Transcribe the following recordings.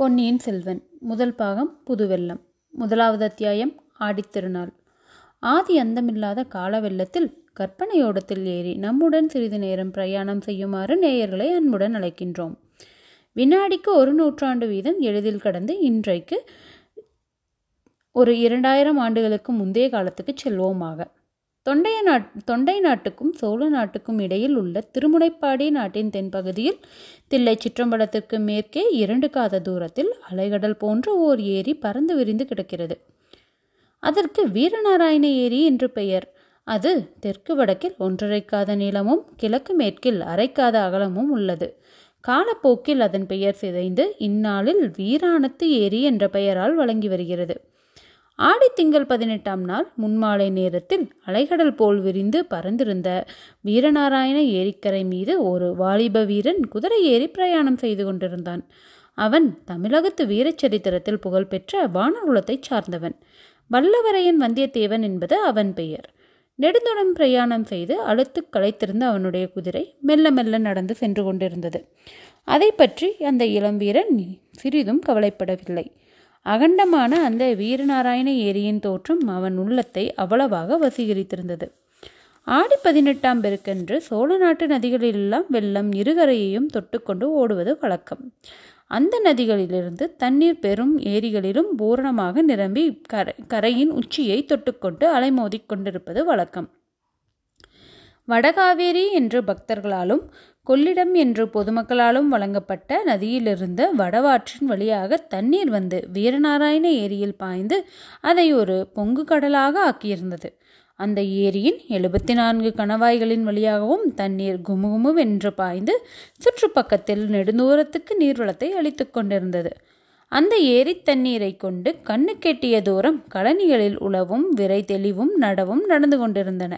பொன்னியின் செல்வன் முதல் பாகம் புதுவெல்லம் முதலாவது அத்தியாயம் ஆடித்திருநாள். ஆதி அந்தமில்லாத கால வெள்ளத்தில் கற்பனையோடத்தில் ஏறி நம்முடன் சிறிது நேரம் பிரயாணம் செய்யுமாறு நேயர்களை அன்புடன் அழைக்கின்றோம். வினாடிக்கு ஒரு நூற்றாண்டு வீதம் எளிதில் கடந்து இன்றைக்கு ஒரு இரண்டாயிரம் ஆண்டுகளுக்கு முந்தைய காலத்துக்கு செல்வோமாக. தொண்டைய நாட் தொண்டை நாட்டுக்கும் சோழ நாட்டுக்கும் இடையில் உள்ள திருமுனைப்பாடி நாட்டின் தென்பகுதியில் தில்லை சிற்றம்பலத்திற்கு மேற்கே இரண்டு காத தூரத்தில் அலைகடல் போன்ற ஓர் ஏரி பறந்து விரிந்து கிடக்கிறது. அதற்கு வீரநாராயண ஏரி என்று பெயர். அது தெற்கு வடக்கில் ஒன்றரை காத நீளமும் கிழக்கு மேற்கில் அரைக்காத அகலமும் உள்ளது. காலப்போக்கில் அதன் பெயர் சிதைந்து இந்நாளில் வீராணத்து ஏரி என்ற பெயரால் வழங்கி வருகிறது. ஆடி திங்கள் பதினெட்டாம் நாள் முன்மாலை நேரத்தில் அலைகடல் போல் விரிந்து பறந்திருந்த வீரநாராயண ஏரிக்கரை மீது ஒரு வாலிப வீரன் குதிரை ஏறி பிரயாணம் செய்து கொண்டிருந்தான். அவன் தமிழகத்து வீரச்சரித்திரத்தில் புகழ்பெற்ற வானகுலத்தை சார்ந்தவன். வல்லவரையன் வந்தியத்தேவன் என்பது அவன் பெயர். நெடுந்தொடம் பிரயாணம் செய்து அழுத்து களைத்திருந்த அவனுடைய குதிரை மெல்ல மெல்ல நடந்து சென்று கொண்டிருந்தது. அதை பற்றி அந்த இளம் வீரன் சிறிதும் கவலைப்படவில்லை. அகண்டமான அந்த வீரநாராயண ஏரியின் தோற்றம் அவன் உள்ளத்தை அவ்வளவாக வசீகரித்திருந்தது. ஆடி பதினெட்டாம் பெருக்கென்று சோழ நாட்டு நதிகளிலெல்லாம் வெள்ளம் இருகரையையும் தொட்டுக்கொண்டு ஓடுவது வழக்கம். அந்த நதிகளிலிருந்து தண்ணீர் பெரும் ஏரிகளிலும் பூரணமாக நிரம்பி கரை கரையின் உச்சியை தொட்டுக்கொண்டு அலைமோதிக்கொண்டிருப்பது வழக்கம். வடகாவேரி என்று பக்தர்களாலும் கொள்ளிடம் என்று பொதுமக்களாலும் வழங்கப்பட்ட நதியிலிருந்து வடவாற்றின் வழியாக தண்ணீர் வந்து வீரநாராயண ஏரியில் பாய்ந்து அதை ஒரு பொங்கு கடலாக ஆக்கியிருந்தது. அந்த ஏரியின் எழுபத்தி நான்கு கணவாய்களின் வழியாகவும் தண்ணீர் குமுகுமுவென்று பாய்ந்து சுற்றுப்பக்கத்தில் நெடுந்தூரத்துக்கு நீர்வளத்தை அளித்து கொண்டிருந்தது. அந்த ஏரி தண்ணீரை கொண்டு கண்ணு கெட்டிய தூரம் கழனிகளில் உழவும் விரை தெளிவும் நடவும் நடந்து கொண்டிருந்தன.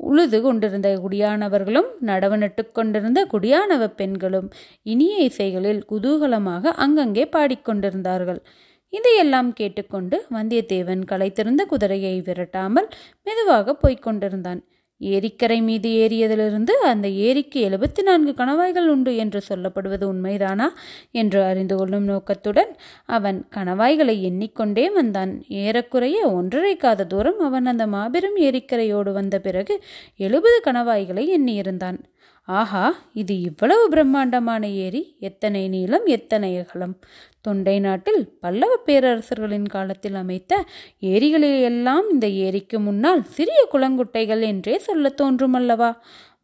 உழுது கொண்டிருந்த குடியானவர்களும் நடவு நட்டு கொண்டிருந்த குடியானவ பெண்களும் இனிய இசைகளில் குதூகலமாக அங்கங்கே பாடிக்கொண்டிருந்தார்கள் இதையெல்லாம் கேட்டுக்கொண்டு வந்தியத்தேவன் களைத்திருந்த குதிரையை விரட்டாமல் மெதுவாக போய்க் கொண்டிருந்தான். ஏரிக்கரை மீது ஏறியதிலிருந்து அந்த ஏரிக்கு எழுபத்தி நான்கு கணவாய்கள் உண்டு என்று சொல்லப்படுவது உண்மைதானா என்று அறிந்து கொள்ளும் நோக்கத்துடன் அவன் கணவாய்களை எண்ணிக்கொண்டே வந்தான். ஏறக்குறைய ஒன்றரை காத தூரம் அவன் அந்த மாபெரும் ஏரிக்கரையோடு வந்த பிறகு எழுபது கணவாய்களை எண்ணியிருந்தான். ஆஹா இது இவ்வளவு பிரம்மாண்டமான ஏரி எத்தனை நீளம் எத்தனை அகலம்? தொண்டை நாட்டில் பல்லவ பேரரசர்களின் காலத்தில் அமைத்த ஏரிகளில் எல்லாம் இந்த ஏரிக்கு முன்னால் சிறிய குளங்குட்டைகள் என்றே சொல்ல தோன்றும் அல்லவா?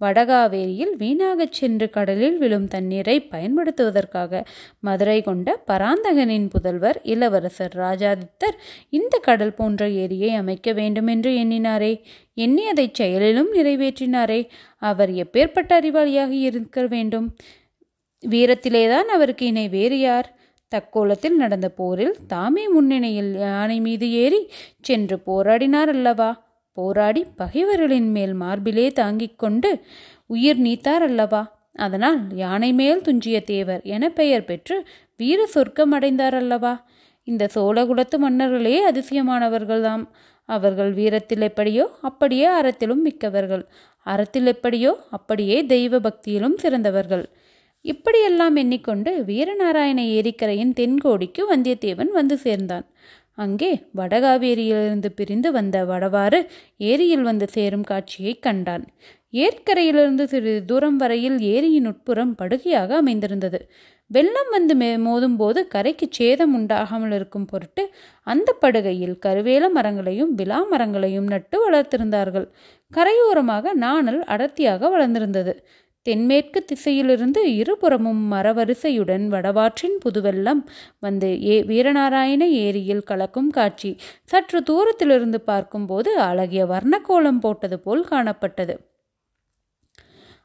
வடகாவேரியில் வீணாகச் சென்று கடலில் விழும் தண்ணீரை பயன்படுத்துவதற்காக மதுரை கொண்ட பராந்தகனின் புதல்வர் இளவரசர் ராஜாதித்தர் இந்த கடல் போன்ற ஏரியை அமைக்க வேண்டும் என்று எண்ணினாரே. எண்ணியதை செயலிலும் நிறைவேற்றினாரே. அவர் எப்பேற்பட்ட அறிவாளியாக இருக்க வேண்டும்? வீரத்திலேதான் அவருக்கு இணை வேறு யார்? தக்கோலத்தில் நடந்த போரில் தாமே முன்னணியில் யானை மீது ஏறி சென்று போராடினார் அல்லவா? போராடி பகைவர்களின் மேல் மார்பிலே தாங்கிக் கொண்டு உயிர் நீத்தார் அல்லவா? அதனால் யானை மேல் துஞ்சிய தேவர் என பெயர் பெற்று வீர சொர்க்கம் அடைந்தார் அல்லவா? இந்த சோழகுலத்து மன்னர்களே அதிசயமானவர்கள்தாம். அவர்கள் வீரத்தில் எப்படியோ அப்படியே அறத்திலும் மிக்கவர்கள். அறத்தில் எப்படியோ அப்படியே தெய்வ பக்தியிலும் சிறந்தவர்கள். இப்படியெல்லாம் எண்ணிக்கொண்டு வீரநாராயண ஏரிக்கரையின் தென்கோடிக்கு வந்தியத்தேவன் வந்து சேர்ந்தான். அங்கே வடகாவேரியிலிருந்து பிரிந்து வந்த வடவாறு ஏரியில் வந்து சேரும் காட்சியை கண்டான். ஏரிக்கரையிலிருந்து சிறிது தூரம் வரையில் ஏரியின் உட்புறம் படுகையாக அமைந்திருந்தது. வெள்ளம் வந்து மே மோதும் போது கரைக்கு சேதம் உண்டாகாமல் இருக்கும் பொருட்டு அந்த படுகையில் கருவேல மரங்களையும் விலா மரங்களையும் நட்டு வளர்த்திருந்தார்கள். கரையோரமாக நாணல் அடர்த்தியாக வளர்ந்திருந்தது. தென்மேற்கு திசையிலிருந்து இருபுறமும் மரவரிசையுடன் வடவாற்றின் புதுவெல்லம் வந்து ஏ வீரநாராயண ஏரியில் கலக்கும் காட்சி. சற்று தூரத்திலிருந்து பார்க்கும்போது அழகிய வர்ணக்கோலம் போட்டது போல் காணப்பட்டது.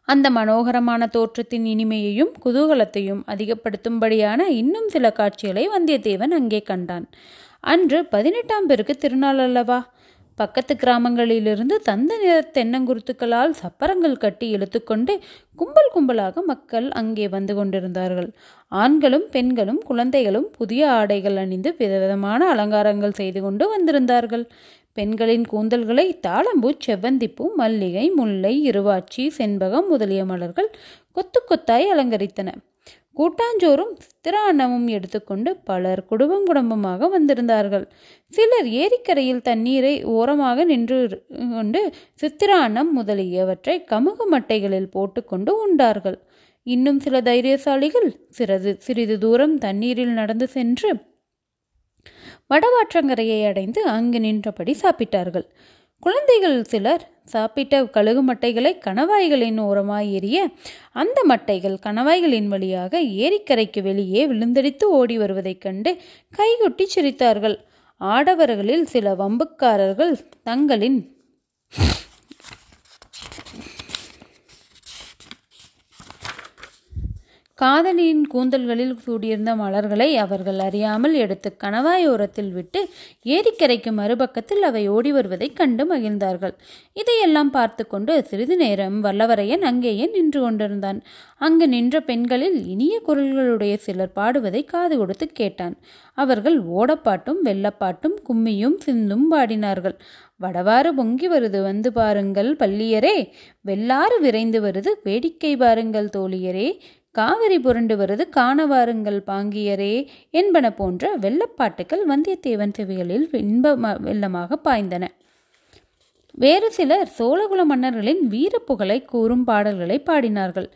அந்த மனோகரமான தோற்றத்தின் இனிமையையும் குதூகலத்தையும் அதிகப்படுத்தும்படியான இன்னும் சில காட்சிகளை வந்தியத்தேவன் அங்கே கண்டான். அன்று பதினெட்டாம் பேருக்கு திருநாள் அல்லவா? பக்கத்து கிராமங்களிலிருந்து தந்த நிற தென்னங்குருத்துக்களால் சப்பரங்கள் கட்டி இழுத்துக்கொண்டு கும்பல் கும்பலாக மக்கள் அங்கே வந்து கொண்டிருந்தார்கள். ஆண்களும் பெண்களும் குழந்தைகளும் புதிய ஆடைகள் அணிந்து விதவிதமான அலங்காரங்கள் செய்து கொண்டு வந்திருந்தார்கள். பெண்களின் கூந்தல்களை தாளம்பூ செவ்வந்திப்பூ மல்லிகை முல்லை இருவாட்சி செண்பகம் முதலிய மலர்கள் கொத்து கொத்தாய் அலங்கரித்தன. கூட்டாஞ்சோறும் சித்திரான்னமும் எடுத்துக்கொண்டு பலர் குடும்பம் குடும்பமாக வந்திருந்தார்கள். சிலர் ஏரிக்கரையில் தண்ணீரை ஓரமாக நின்று கொண்டு சித்திரான்னம் முதலியவற்றை கமுகு மட்டைகளில் போட்டுக்கொண்டு உண்டார்கள். இன்னும் சில தைரியசாலிகள் சிறிது சிறிது தூரம் தண்ணீரில் நடந்து சென்று வடவாற்றங்கரையை அடைந்து அங்கு நின்றபடி சாப்பிட்டார்கள். குழந்தைகள் சிலர் சாப்பிட்ட கழுகு மட்டைகளை கணவாய்களின் ஓரமாய் எரிய அந்த மட்டைகள் கணவாய்களின் வழியாக ஏரிக்கரைக்கு வெளியே விழுந்தடித்து ஓடி வருவதைக் கண்டு கைகொட்டி சிரித்தார்கள். ஆடவர்களில் சில வம்புக்காரர்கள் தங்களின் காதலியின் கூந்தல்களில் சூடியிருந்த மலர்களை அவர்கள் அறியாமல் எடுத்து கணவாயோரத்தில் விட்டு ஏரிக்கரைக்கு மறுபக்கத்தில் அவை ஓடி வருவதைக் கண்டு மகிழ்ந்தார்கள். இதையெல்லாம் பார்த்து கொண்டு சிறிது நேரம் வல்லவரையன் அங்கேயே நின்று கொண்டிருந்தான். அங்கு நின்ற பெண்களில் இனிய குரல்களுடைய சிலர் பாடுவதை காது கொடுத்து கேட்டான். அவர்கள் ஓடப்பாட்டும் வெள்ளப்பாட்டும் கும்மியும் சிந்தும் பாடினார்கள். வடவாறு பொங்கி வருது வந்து பாருங்கள் பள்ளியரே வெள்ளாறு விரைந்து வருது வேடிக்கை பாருங்கள் தோழியரே காவிரி புரண்டு வருது காணவாருங்கள் பாங்கியரே என்பன போன்ற வெள்ளப்பாட்டுக்கள் வந்தியத்தேவன் செவிகளில் இன்ப வெள்ளமாக பாய்ந்தன. வேறு சிலர் சோழகுல மன்னர்களின் வீரப்புகழை கூறும் பாடல்களை பாடினார்கள்.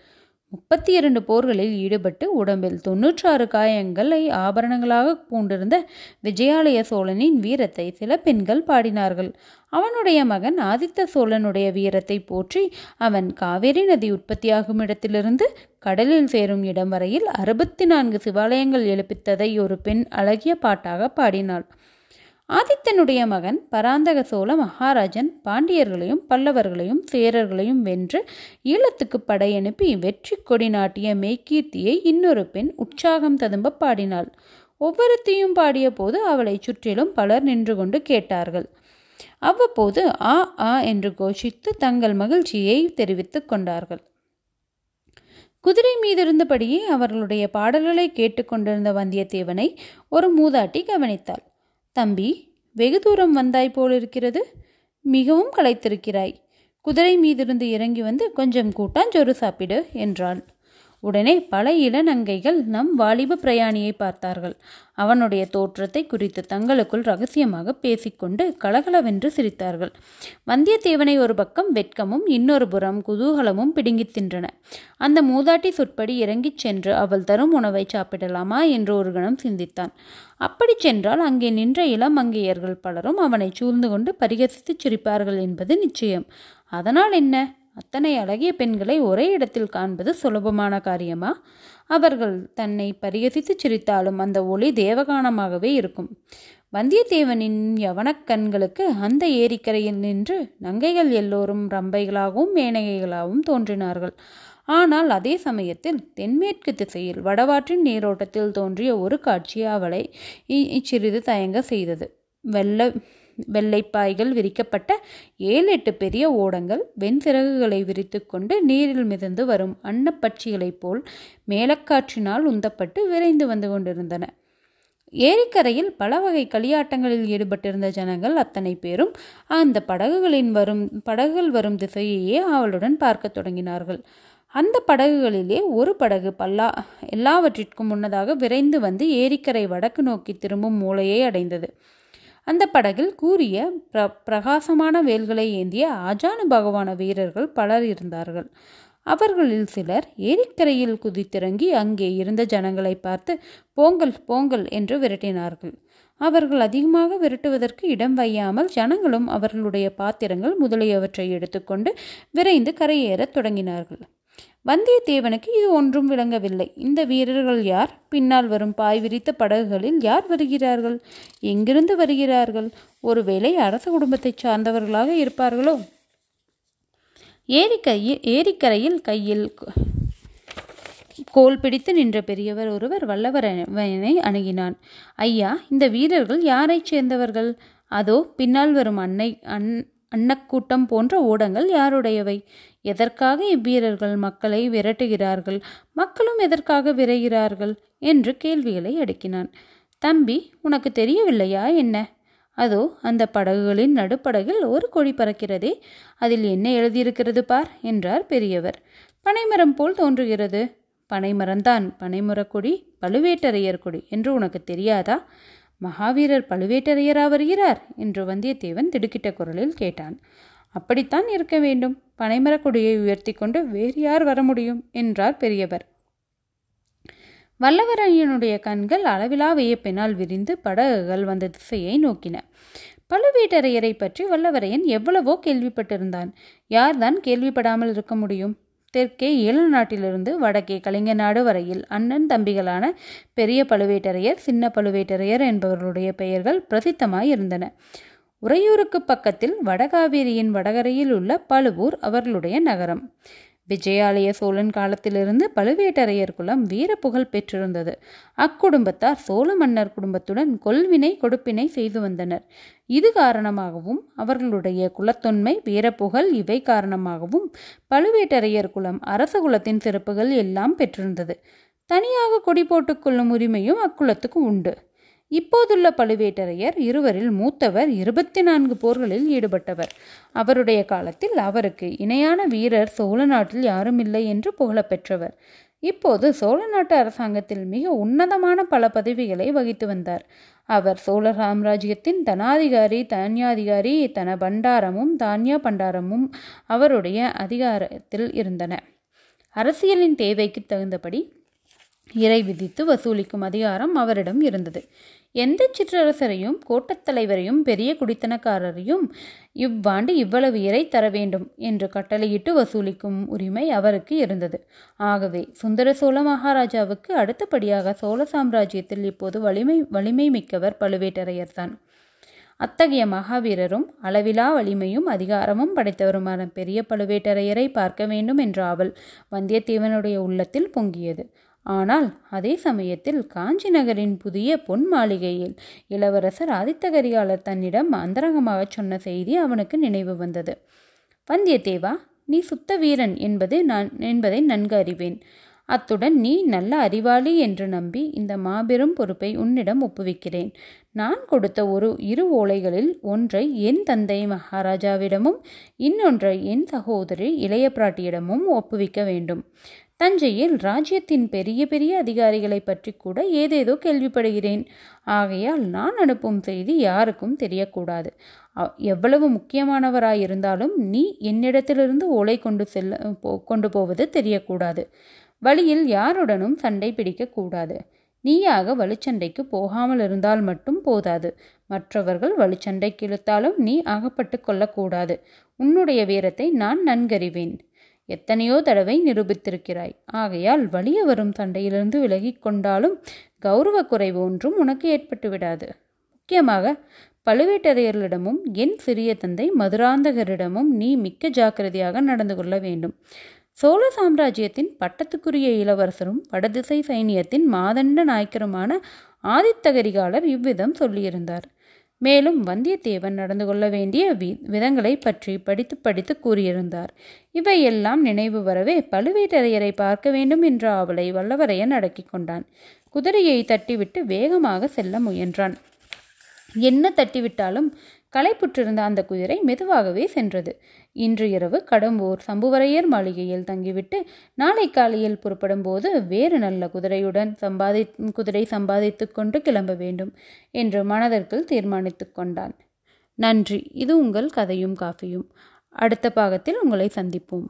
முப்பத்தி இரண்டு போர்களில் ஈடுபட்டு உடம்பில் தொன்னூற்றாறு காயங்களை ஆபரணங்களாக பூண்டிருந்த விஜயாலய சோழனின் வீரத்தை சில பெண்கள் பாடினார்கள். அவனுடைய மகன் ஆதித்த சோழனுடைய வீரத்தை போற்றி அவன் காவேரி நதி உற்பத்தியாகும் இடத்திலிருந்து கடலில் சேரும் இடம் வரையில் அறுபத்தி நான்கு சிவாலயங்கள் எழுப்பித்ததை ஒரு பெண் அழகிய பாட்டாக பாடினாள். ஆதித்தனுடைய மகன் பராந்தக சோழ மகாராஜன் பாண்டியர்களையும் பல்லவர்களையும் சேரர்களையும் வென்று ஈழத்துக்கு படையனுப்பி வெற்றி கொடி நாட்டிய மெய்கீர்த்தியை இன்னொரு பெண் உற்சாகம் ததும்ப பாடினாள். ஒவ்வொருத்தையும் பாடிய போது அவளை சுற்றிலும் பலர் நின்று கொண்டு கேட்டார்கள். அவ்வப்போது ஆ ஆ என்று கோஷித்து தங்கள் மகிழ்ச்சியை தெரிவித்துக் கொண்டார்கள். குதிரை மீதிருந்தபடியே அவர்களுடைய பாடல்களை கேட்டுக்கொண்டிருந்த வந்தியத்தேவனை ஒரு மூதாட்டி கவனித்தாள். தம்பி வெகு தூரம் வந்தாய் போலிருக்கிறது. மிகவும் களைத்திருக்கிறாய். குதிரை மீதிருந்து இறங்கி வந்து கொஞ்சம் கூட்டாஞ்சோறு சாப்பிடு என்றாள் உடனே பல இளநங்கைகள் நம் வாலிப பிரயாணியை பார்த்தார்கள். அவனுடைய தோற்றத்தை குறித்து தங்களுக்குள் ரகசியமாக பேசிக்கொண்டு கலகலவென்று சிரித்தார்கள். வந்தியத்தேவனை ஒரு பக்கம் வெட்கமும் இன்னொரு புறம் குதூகலமும் பிடுங்கித் தின்றன. அந்த மூதாட்டி சொற்படி இறங்கிச் சென்று அவள் தரும் உணவை சாப்பிடலாமா என்று ஒரு கணம் சிந்தித்தான். அப்படி சென்றால் அங்கே நின்ற இளம் அங்கேயர்கள் பலரும் அவனை சூழ்ந்து கொண்டு பரிகசித்துச் சிரிப்பார்கள் என்பது நிச்சயம். அதனால் என்ன? அத்தனை அழகிய பெண்களை ஒரே இடத்தில் காண்பது சுலபமான காரியமா? அவர்கள் தன்னை பரிகசித்து சிரித்தாலும் அந்த ஒளி தேவகானமாகவே இருக்கும். வந்தியத்தேவனின் யவனக் கண்களுக்கு அந்த ஏரிக்கரையில் நின்று நங்கைகள் எல்லோரும் ரம்பைகளாகவும் மேனகைகளாகவும் தோன்றினார்கள். ஆனால் அதே சமயத்தில் தென்மேற்கு திசையில் வடவாற்றின் நீரோட்டத்தில் தோன்றிய ஒரு காட்சி அவளை சிறிது தயங்க செய்தது. வெள்ள வெள்ளைப்பாய்கள் விரிக்கப்பட்ட ஏழு எட்டு பெரிய ஓடங்கள் வெண்சிறகுகளை விரித்து கொண்டு நீரில் மிதந்து வரும் அன்னப்பட்சிகளைப் போல் மேலக்காற்றினால் உந்தப்பட்டு விரைந்து வந்து கொண்டிருந்தன. ஏரிக்கரையில் பல வகை களியாட்டங்களில் ஈடுபட்டிருந்த ஜனங்கள் அத்தனை பேரும் அந்த படகுகளின் வரும் படகுகள் வரும் திசையையே அவளுடன் பார்க்கத் தொடங்கினார்கள். அந்த படகுகளிலே ஒரு படகு பல்லா எல்லாவற்றிற்கும் முன்னதாக விரைந்து வந்து ஏரிக்கரை வடக்கு நோக்கி திரும்பும் மூளையை அடைந்தது. அந்த படகில் கூறிய பிர பிரகாசமான வேல்களை ஏந்திய ஆஜானு பகவான வீரர்கள் பலர் இருந்தார்கள். அவர்களில் சிலர் ஏரிக்கரையில் குதித்திறங்கி அங்கே இருந்த ஜனங்களை பார்த்து போங்கல் போங்கல் என்று விரட்டினார்கள். அவர்கள் அதிகமாக விரட்டுவதற்கு இடம் வையாமல் ஜனங்களும் அவர்களுடைய பாத்திரங்கள் முதலியவற்றை எடுத்துக்கொண்டு விரைந்து கரையேறத் தொடங்கினார்கள். வந்தியத்தேவனுக்கு இது ஒன்றும் விளங்கவில்லை. இந்த வீரர்கள் யார்? பின்னால் வரும் பாய் விரித்த படகுகளில் யார் வருகிறார்கள்? எங்கிருந்து வருகிறார்கள்? ஒருவேளை அரச குடும்பத்தைச் சார்ந்தவர்களாக இருப்பார்களோ? ஏரிக்கையில் ஏரிக்கரையில் கையில் கோல் பிடித்து நின்ற பெரியவர் ஒருவர் வல்லவரவனை அணுகினான். ஐயா இந்த வீரர்கள் யாரைச் சேர்ந்தவர்கள்? அதோ பின்னால் வரும் அன்னை அன் அன்னக்கூட்டம் போன்ற ஓடங்கள் யாருடையவை? எதற்காக இவ்வீரர்கள் மக்களை விரட்டுகிறார்கள்? மக்களும் எதற்காக விரைகிறார்கள்? என்று கேள்விகளை அடுக்கினான். தம்பி உனக்கு தெரியவில்லையா என்ன? அதோ அந்த படகுகளின் நடுப்படகில் ஒரு கொடி பறக்கிறதே. அதில் என்ன எழுதியிருக்கிறது பார்? என்றார் பெரியவர். பனைமரம் போல் தோன்றுகிறது. பனைமரம்தான் பனைமரக்கொடி பழுவேட்டரையர் கொடி என்று உனக்கு தெரியாதா? மகாவீரர் பழுவேட்டரையரா வருகிறார் என்று வந்தியத்தேவன் திடுக்கிட்ட குரலில் கேட்டான். அப்படித்தான் இருக்க வேண்டும். பனைமரக்குடியை உயர்த்தி கொண்டு வேறு யார் வர முடியும்? என்றார் பெரியவர். வல்லவரையனுடைய கண்கள் அளவிலா வியப்பினால் விரிந்து படகுகள் வந்த திசையை நோக்கின. பழுவேட்டரையரை பற்றி வல்லவரையன் எவ்வளவோ கேள்விப்பட்டிருந்தான். யார்தான் கேள்விப்படாமல் இருக்க முடியும்? தெற்கே ஏழு நாட்டிலிருந்து வடக்கே கலிங்க நாடு வரையில் அண்ணன் தம்பிகளான பெரிய பழுவேட்டரையர் சின்ன பழுவேட்டரையர் என்பவர்களுடைய பெயர்கள் பிரசித்தமாய் இருந்தன. உறையூருக்கு பக்கத்தில் வடகாவேரியின் வடகரையில் உள்ள பழுவூர் அவர்களுடைய நகரம். விஜயாலய சோழன் காலத்திலிருந்து பழுவேட்டரையர் குலம் வீர புகழ் பெற்றிருந்தது. அக்குடும்பத்தார் சோழ மன்னர் குடும்பத்துடன் கொல்வினை கொடுப்பினை செய்து வந்தனர். இது காரணமாகவும் அவர்களுடைய குலத்தொன்மை வீரப்புகழ் இவை காரணமாகவும் பழுவேட்டரையர் குலம் அரச குலத்தின் சிறப்புகள் எல்லாம் பெற்றிருந்தது. தனியாக கொடி போட்டுக்கொள்ளும் உரிமையும் அக்குலத்துக்கு உண்டு. இப்போதுள்ள பழுவேட்டரையர் இருவரில் மூத்தவர் இருபத்தி நான்கு போர்களில் ஈடுபட்டவர். அவருடைய காலத்தில் அவருக்கு இணையான வீரர் சோழ நாட்டில் யாரும் இல்லை என்று புகழப்பெற்றவர் இப்போது சோழ நாட்டு அரசாங்கத்தில் மிக உன்னதமான பல பதவிகளை வகித்து வந்தார். அவர் சோழ சாம்ராஜ்யத்தின் தனாதிகாரி தானியாதிகாரி தன பண்டாரமும் தானியா பண்டாரமும் அவருடைய அதிகாரத்தில் இருந்தன. அரசியலின் தேவைக்கு தகுந்தபடி இறை விதித்து வசூலிக்கும் அதிகாரம் அவரிடம் இருந்தது. எந்த சிற்றரசரையும் கோட்டத்தலைவரையும் பெரிய குடித்தனக்காரரையும் இவ்வாண்டு இவ்வளவு இறை தர வேண்டும் என்று கட்டளையிட்டு வசூலிக்கும் உரிமை அவருக்கு இருந்தது. ஆகவே சுந்தர சோழ மகாராஜாவுக்கு அடுத்தபடியாக சோழ சாம்ராஜ்யத்தில் இப்போது வலிமை வலிமை மிக்கவர் பழுவேட்டரையர்தான். அத்தகைய மகாவீரரும் அளவிலா வலிமையும் அதிகாரமும் படைத்தவருமான பெரிய பழுவேட்டரையரை பார்க்க வேண்டும் என்ற ஆவல் வந்தியத்தேவனுடைய உள்ளத்தில் பொங்கியது. ஆனால் அதே சமயத்தில் காஞ்சி நகரின் புதிய பொன் மாளிகையில் இளவரசர் ஆதித்த கரிகாலர் தன்னிடம் அந்தரங்கமாக சொன்ன செய்தி அவனுக்கு நினைவு வந்தது. வந்தியத்தேவா நீ சுத்த வீரன் என்பது நான் என்பதை நன்கு அறிவேன். அத்துடன் நீ நல்ல அறிவாளி என்று நம்பி இந்த மாபெரும் பொறுப்பை உன்னிடம் ஒப்புவிக்கிறேன். நான் கொடுத்த ஒரு இரு ஓலைகளில் ஒன்றை என் தந்தை மகாராஜாவிடமும் இன்னொன்றை என் சகோதரி இளைய பிராட்டியிடமும் ஒப்புவிக்க வேண்டும். தஞ்சையில் ராஜ்யத்தின் பெரிய பெரிய அதிகாரிகளை பற்றி கூட ஏதேதோ கேள்விப்படுகிறேன். ஆகையால் நான் அனுப்பும் செய்தி யாருக்கும் தெரியக்கூடாது. எவ்வளவு முக்கியமானவராயிருந்தாலும் நீ என்னிடத்திலிருந்து ஓலை கொண்டு செல்ல கொண்டு போவது தெரியக்கூடாது. வழியில் யாருடனும் சண்டை பிடிக்கக்கூடாது நீயாக வலுச்சண்டைக்கு போகாமல் இருந்தால் மட்டும் போதாது. மற்றவர்கள் வலுச்சண்டைக்கு இழுத்தாலும் நீ அகப்பட்டு கொள்ளக்கூடாது. உன்னுடைய வீரத்தை நான் நன்கறிவேன். எத்தனையோ தடவை நிரூபித்திருக்கிறாய். ஆகையால் வலிய வரும் சண்டையிலிருந்து விலகிக் கொண்டாலும் கௌரவ குறைவு ஒன்றும் உனக்கு ஏற்பட்டு விடாது. முக்கியமாக பழுவேட்டரையர்களிடமும் என் சிறிய தந்தை மதுராந்தகரிடமும் நீ மிக்க ஜாக்கிரதையாக நடந்து கொள்ள வேண்டும். சோழ சாம்ராஜ்யத்தின் பட்டத்துக்குரிய இளவரசரும் வடதிசை சைனியத்தின் மாதண்ட நாயக்கருமான ஆதித்தகரிகாலர் இவ்விதம் சொல்லியிருந்தார். மேலும் வந்தியத்தேவன் நடந்து கொள்ள வேண்டிய வி விதங்களை பற்றி படித்து படித்து கூறியிருந்தார். இவையெல்லாம் நினைவு வரவே பழுவேட்டரையரை பார்க்க வேண்டும் என்ற ஆவலை வல்லவரையன் அடக்கி கொண்டான். குதிரையை தட்டிவிட்டு வேகமாக செல்ல முயன்றான். என்ன தட்டிவிட்டாலும் களைப்புற்றிருந்த அந்த குதிரை மெதுவாகவே சென்றது. இன்று இரவு கடம்பூர் சம்புவரையர் மாளிகையில் தங்கிவிட்டு நாளை காலையில் புறப்படும் போது வேறு நல்ல குதிரையுடன் சம்பாதி குதிரை சம்பாதித்து கொண்டு கிளம்ப வேண்டும் என்று மனதிற்குள் தீர்மானித்து கொண்டான். நன்றி. இது உங்கள் கதையும் காஃபியும். அடுத்த பாகத்தில் உங்களை சந்திப்போம்.